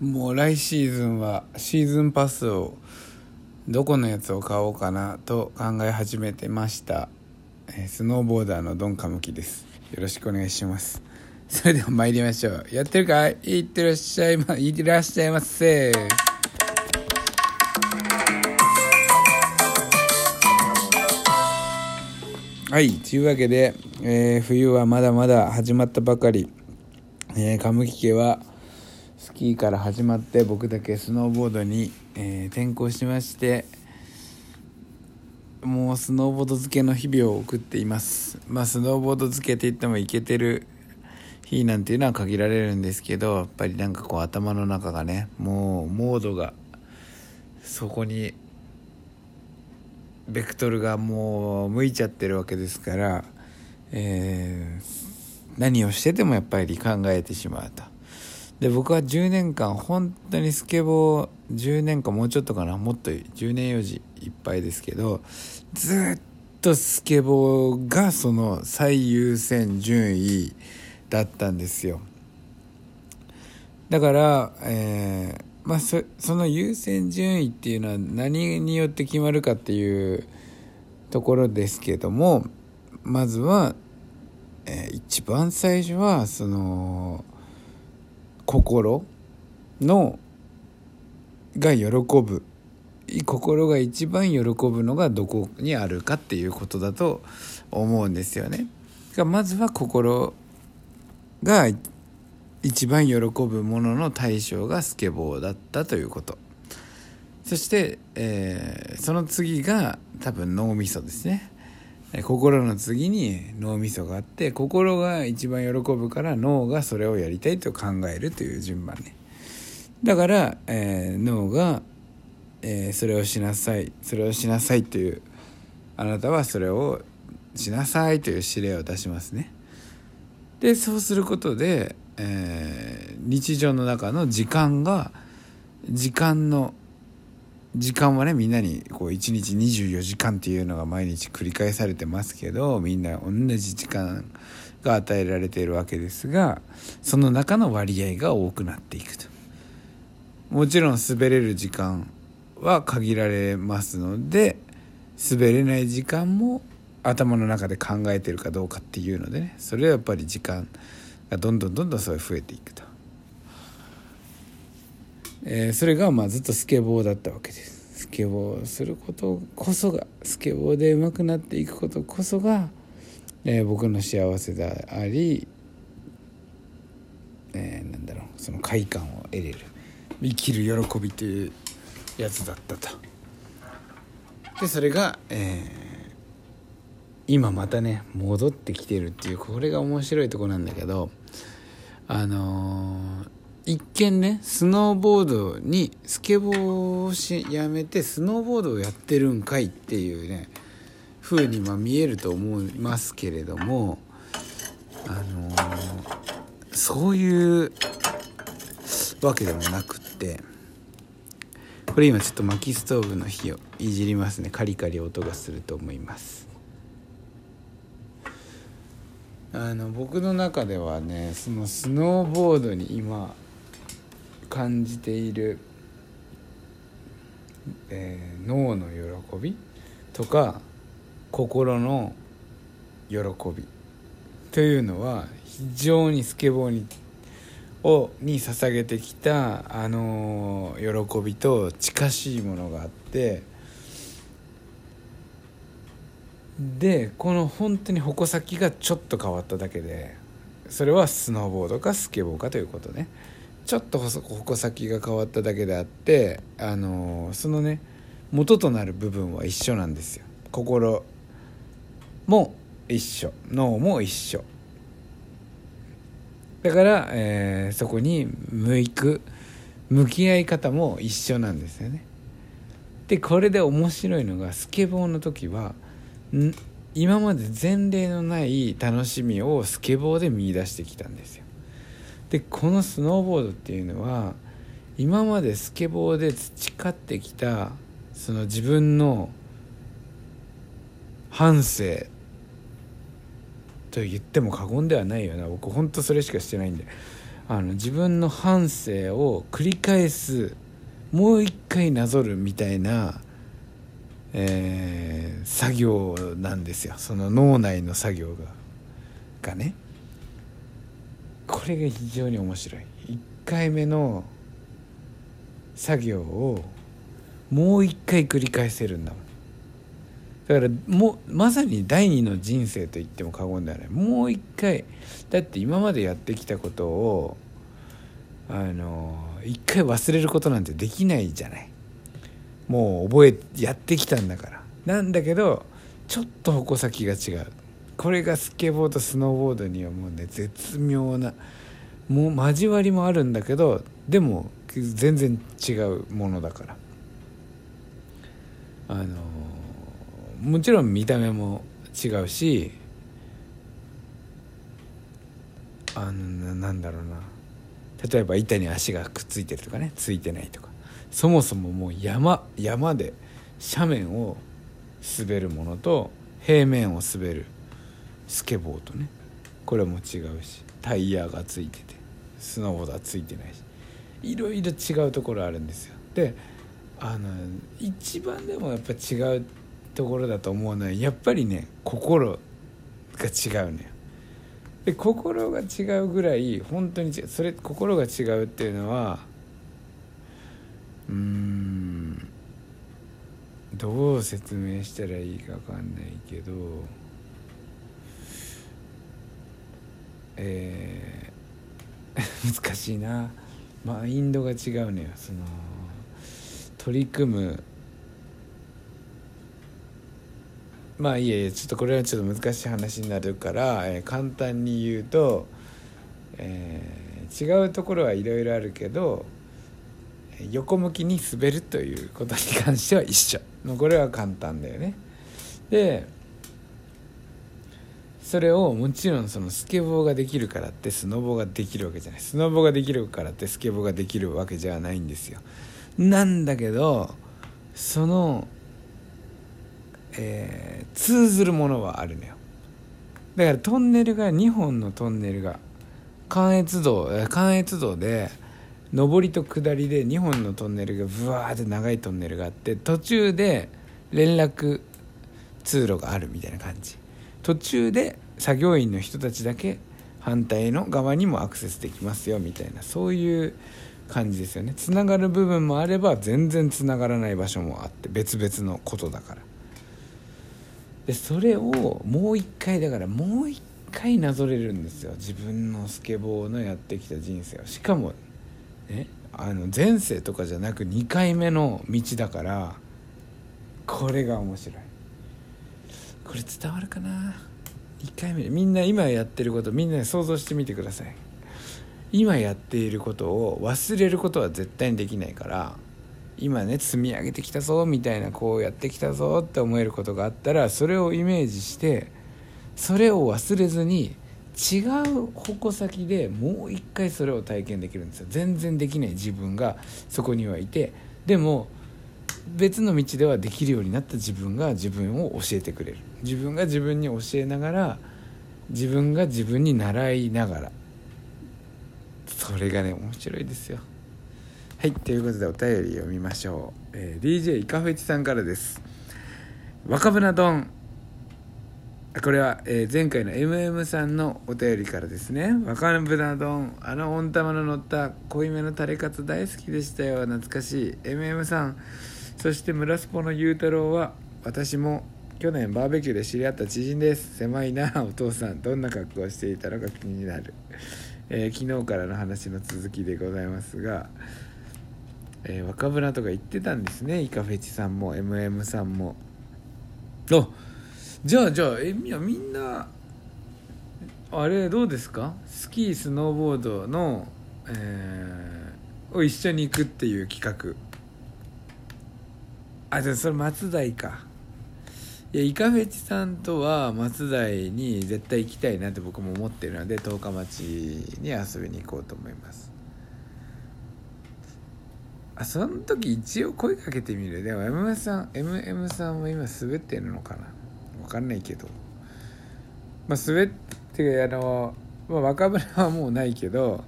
もう来シーズンはシーズンパスをどこのやつを買おうかなと考え始めてました。スノーボーダーのドンカムキです。よろしくお願いします。それでは参りましょう。やってるかい？いってらっしゃいまいってらっしゃいませ。はいというわけで、えー、冬はまだまだ始まったばかり、えー、カムキ家はスキーから始まって僕だけスノーボードに、えー、転向しましてもうスノーボード漬けの日々を送っていますまあスノーボード漬けって言ってもいけてる日なんていうのは限られるんですけどやっぱりなんかこう頭の中がねもうモードがそこにベクトルがもう向いちゃってるわけですから、えー、何をしててもやっぱり考えてしまうと。で僕は10年間本当にスケボー10年間もうちょっとかなもっと10年用事いっぱいですけどずっとスケボーがその最優先順位だったんですよ。だから、えーまあ、そその優先順位っていうのは何によって決まるかっていうところですけどもまずは、えー、一番最初はその心のが喜ぶ心が一番喜ぶのがどこにあるかっていうことだと思うんですよね。まずは心が一番喜ぶものの対象がスケボーだったということそして、えー、その次が多分脳みそですね心の次に脳みそがあって心が一番喜ぶから脳がそれをやりたいと考えるという順番ね。だから、えー、脳が、えー、それをしなさいそれをしなさいというあなたはそれをしなさいという指令を出しますね。でそうすることでえー、日常の中の時間が時間の時間はねみんなにこう1日24時間っていうのが毎日繰り返されてますけどみんな同じ時間が与えられているわけですがその中の割合が多くなっていくと。もちろん滑れる時間は限られますので滑れない時間も頭の中で考えてるかどうかっていうのでねそれはやっぱり時間がどんどんどんどんそれ増えていくと、えー、それがまあずっとスケボーだったわけです。スケボーすることこそがスケボーで上手くなっていくことこそが、えー、僕の幸せであり、えー、なんだろうその快感を得れる。生きる喜びというやつだったと。でそれが、えー、今またね戻ってきてるっていうこれが面白いとこなんだけどあのー、一見ねスノーボードにスケボーをしやめてスノーボードをやってるんかいっていうね風にま見えると思いますけれどもあのー、そういうわけでもなくってこれ今ちょっと薪ストーブの火をいじりますね。カリカリ音がすると思います。あの僕の中ではねそのスノーボードに今感じている、えー、脳の喜びとか心の喜びというのは非常にスケボーにをに捧げてきたあの喜びと近しいものがあってでこの本当に矛先がちょっと変わっただけでそれはスノーボードかスケボーかということね。ちょっと矛先が変わっただけであってあのそのね元となる部分は一緒なんですよ。心も一緒脳も一緒。だから、えー、そこに向く向き合い方も一緒なんですよね。でこれで面白いのがスケボーの時は今まで前例のない楽しみをスケボーで見出してきたんですよ。でこのスノーボードっていうのは今までスケボーで培ってきたその自分の反省と言っても過言ではないよな僕ほんとそれしかしてないんであの自分の反省を繰り返すもう一回なぞるみたいな、えー、作業なんですよ。その脳内の作業ががね。これが非常に面白い。1回目の作業をもう一回繰り返せるんだもん。だからもうまさに第二の人生と言っても過言ではない。もう一回だって今までやってきたことをあの一回忘れることなんてできないじゃない。もう覚えやってきたんだから。なんだけどちょっと矛先が違う。これがスケボーとスノーボードにはもうね絶妙なもう交わりもあるんだけどでも全然違うものだから。あのもちろん見た目も違うしあのなんだろうな。例えば板に足がくっついてるとかねついてないとか。そもそももう山山で斜面を滑るものと平面を滑る。スケボーとね。これも違うし。タイヤがついてて。スノーボードはついてないし。いろいろ違うところあるんですよ。であの一番でもやっぱ違うところだと思うのはやっぱりね心が違うのよ。で心が違うぐらい本当に違う。それ心が違うっていうのはうんどう説明したらいいか分かんないけどえー、難しいな。マインドが違うのよ。その取り組む。まあいえいえちょっとこれはちょっと難しい話になるから、えー、簡単に言うと、えー、違うところはいろいろあるけど横向きに滑るということに関しては一緒。これは簡単だよね。でそれをもちろんそのスケボーができるからってスノボができるわけじゃない。スノボができるからってスケボーができるわけじゃないんですよ。なんだけどそのえー、通ずるものはあるのよ。だからトンネルが2本のトンネルが関越道関越道で上りと下りで2本のトンネルがブワーって長いトンネルがあって途中で連絡通路があるみたいな感じ。途中で作業員の人たちだけ反対の側にもアクセスできますよみたいなそういう感じですよね。つながる部分もあれば全然つながらない場所もあって別々のことだから。でそれをもう一回だからもう一回なぞれるんですよ。自分のスケボーのやってきた人生を。しかもねあの前世とかじゃなく2回目の道だからこれが面白い。これ伝わるかな？2回目。みんな今やってることみんな想像してみてください。今やっていることを忘れることは絶対にできないから今ね積み上げてきたぞみたいなこうやってきたぞって思えることがあったらそれをイメージしてそれを忘れずに違う矛先でもう一回それを体験できるんですよ。全然できない自分がそこにはいて。でも別の道ではできるようになった自分が自分を教えてくれる。自分が自分に教えながら自分が自分に習いながら。それがね面白いですよ。はいということでお便り読みましょう、えー、DJ イカフェチさんからです。若船丼。これは、えー、前回の MM さんのお便りからですね。若船丼あの温玉の乗った濃いめのタレカツ大好きでしたよ。懐かしい。MM さんそして村スポのゆうたろうは私も去年バーベキューで知り合った知人です。狭いなお父さん。どんな格好をしていたのか気になる、えー、昨日からの話の続きでございますがえー、若村とか言ってたんですね。イカフェチさんも MM さんも。あじゃあじゃあえみみんなあれどうですか？スキースノーボードの、えー、を一緒に行くっていう企画。あじゃあそれ松代か。いやイカフェチさんとは松代に絶対行きたいなって僕も思ってるので十日町に遊びに行こうと思います。あその時一応声かけてみる。でも MM さん MM さんは今滑ってるのかな？かんないけど。まあ滑ってあの、まあ、若村はもうないけど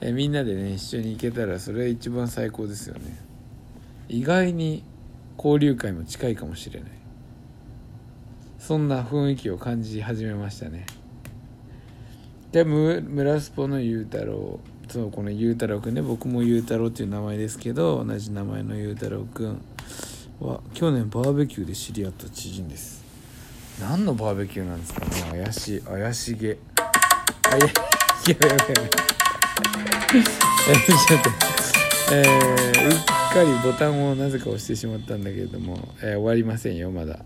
えみんなでね一緒に行けたらそれは一番最高ですよね。意外に交流会も近いかもしれない。そんな雰囲気を感じ始めましたね。で村スポのゆうたろうそうこのゆうたろうくんね僕もゆうたろうっていう名前ですけど同じ名前のゆうたろうくんは去年バーベキューで知り合った知人です。何のバーベキューなんですか？ね怪しい怪しげ。あいやいやいやいや。えちょっとえー、うっかりボタンをなぜか押してしまったんだけれども、えー、終わりませんよまだ、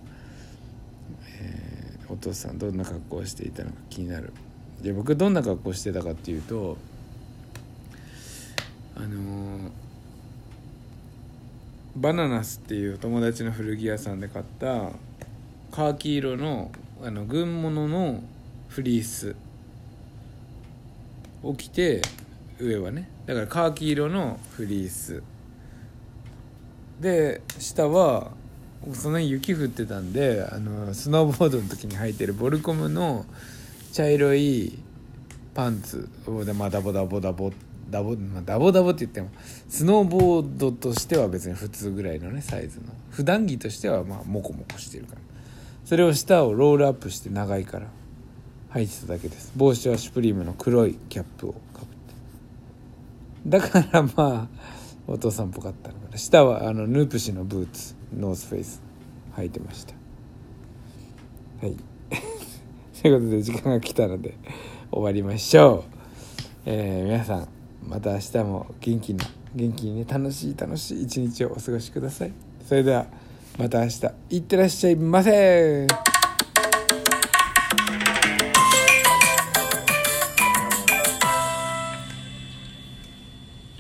えー、お父さんどんな格好をしていたのか気になる。で僕どんな格好してたかっていうとあのー、バナナスっていう友達の古着屋さんで買ったカーキ色のあの軍物のフリースを着て上はね。だからカーキ色のフリース。で下はその雪降ってたんであのスノーボードの時に履いてるボルコムの茶色いパンツをで、まあ、ダボダボダボダボ,、まあ、ダボダボって言ってもスノーボードとしては別に普通ぐらいのねサイズの。普段着としてはまあモコモコしてるからそれを下をロールアップして長いから。履いてただけです。帽子はシュプリームの黒いキャップをかぶって。だからまあお父さんっぽかったのかな。下はあのヌープ氏のブーツノースフェイス。履いてました。はい。ということで時間が来たので終わりましょう、えー、皆さんまた明日も元気な元気にね楽しい楽しい一日をお過ごしください。それでは。また明日。いってらっしゃいませ。